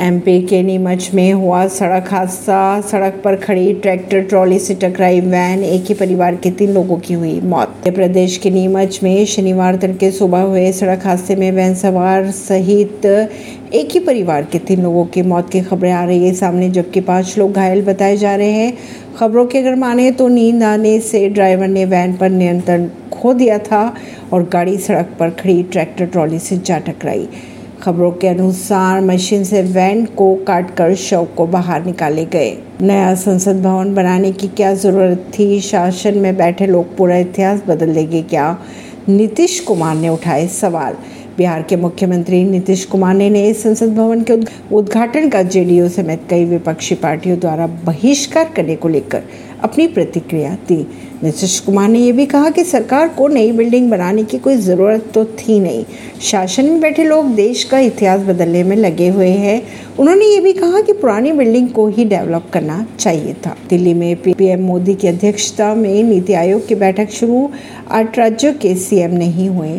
MP के नीमच में हुआ सड़क हादसा। सड़क पर खड़ी ट्रैक्टर, ट्रॉली से टकराई वैन, एक ही परिवार के तीन लोगों की हुई मौत। मध्य प्रदेश के नीमच में शनिवार तड़के सुबह हुए सड़क हादसे में वैन सवार सहित एक ही परिवार के तीन लोगों की मौत की खबरें आ रही है सामने, जबकि पाँच लोग घायल बताए जा रहे हैं। खबरों के अगर माने तो नींद आने से ड्राइवर ने वैन पर नियंत्रण खो दिया था और गाड़ी सड़क पर खड़ी ट्रैक्टर, ट्रॉली से जा टकराई। खबरों के अनुसार मशीन से वैन को काटकर शव को बाहर निकाले गए। नया संसद भवन बनाने की क्या ज़रूरत थी? शासन में बैठे लोग पूरा इतिहास बदल देंगे क्या? नीतीश कुमार ने उठाए सवाल। बिहार के मुख्यमंत्री नीतीश कुमार ने नए संसद भवन के उद्घाटन का जेडीयू समेत कई विपक्षी पार्टियों द्वारा बहिष्कार करने को लेकर अपनी प्रतिक्रिया दी। नीतीश कुमार ने यह भी कहा कि सरकार को नई बिल्डिंग बनाने की कोई ज़रूरत तो थी नहीं। शासन में बैठे लोग देश का इतिहास बदलने में लगे हुए हैं। उन्होंने ये भी कहा कि पुरानी बिल्डिंग को ही डेवलप करना चाहिए था। दिल्ली में पीएम मोदी की अध्यक्षता में नीति आयोग की बैठक शुरू। आठ राज्यों के सीएम नहीं हुए।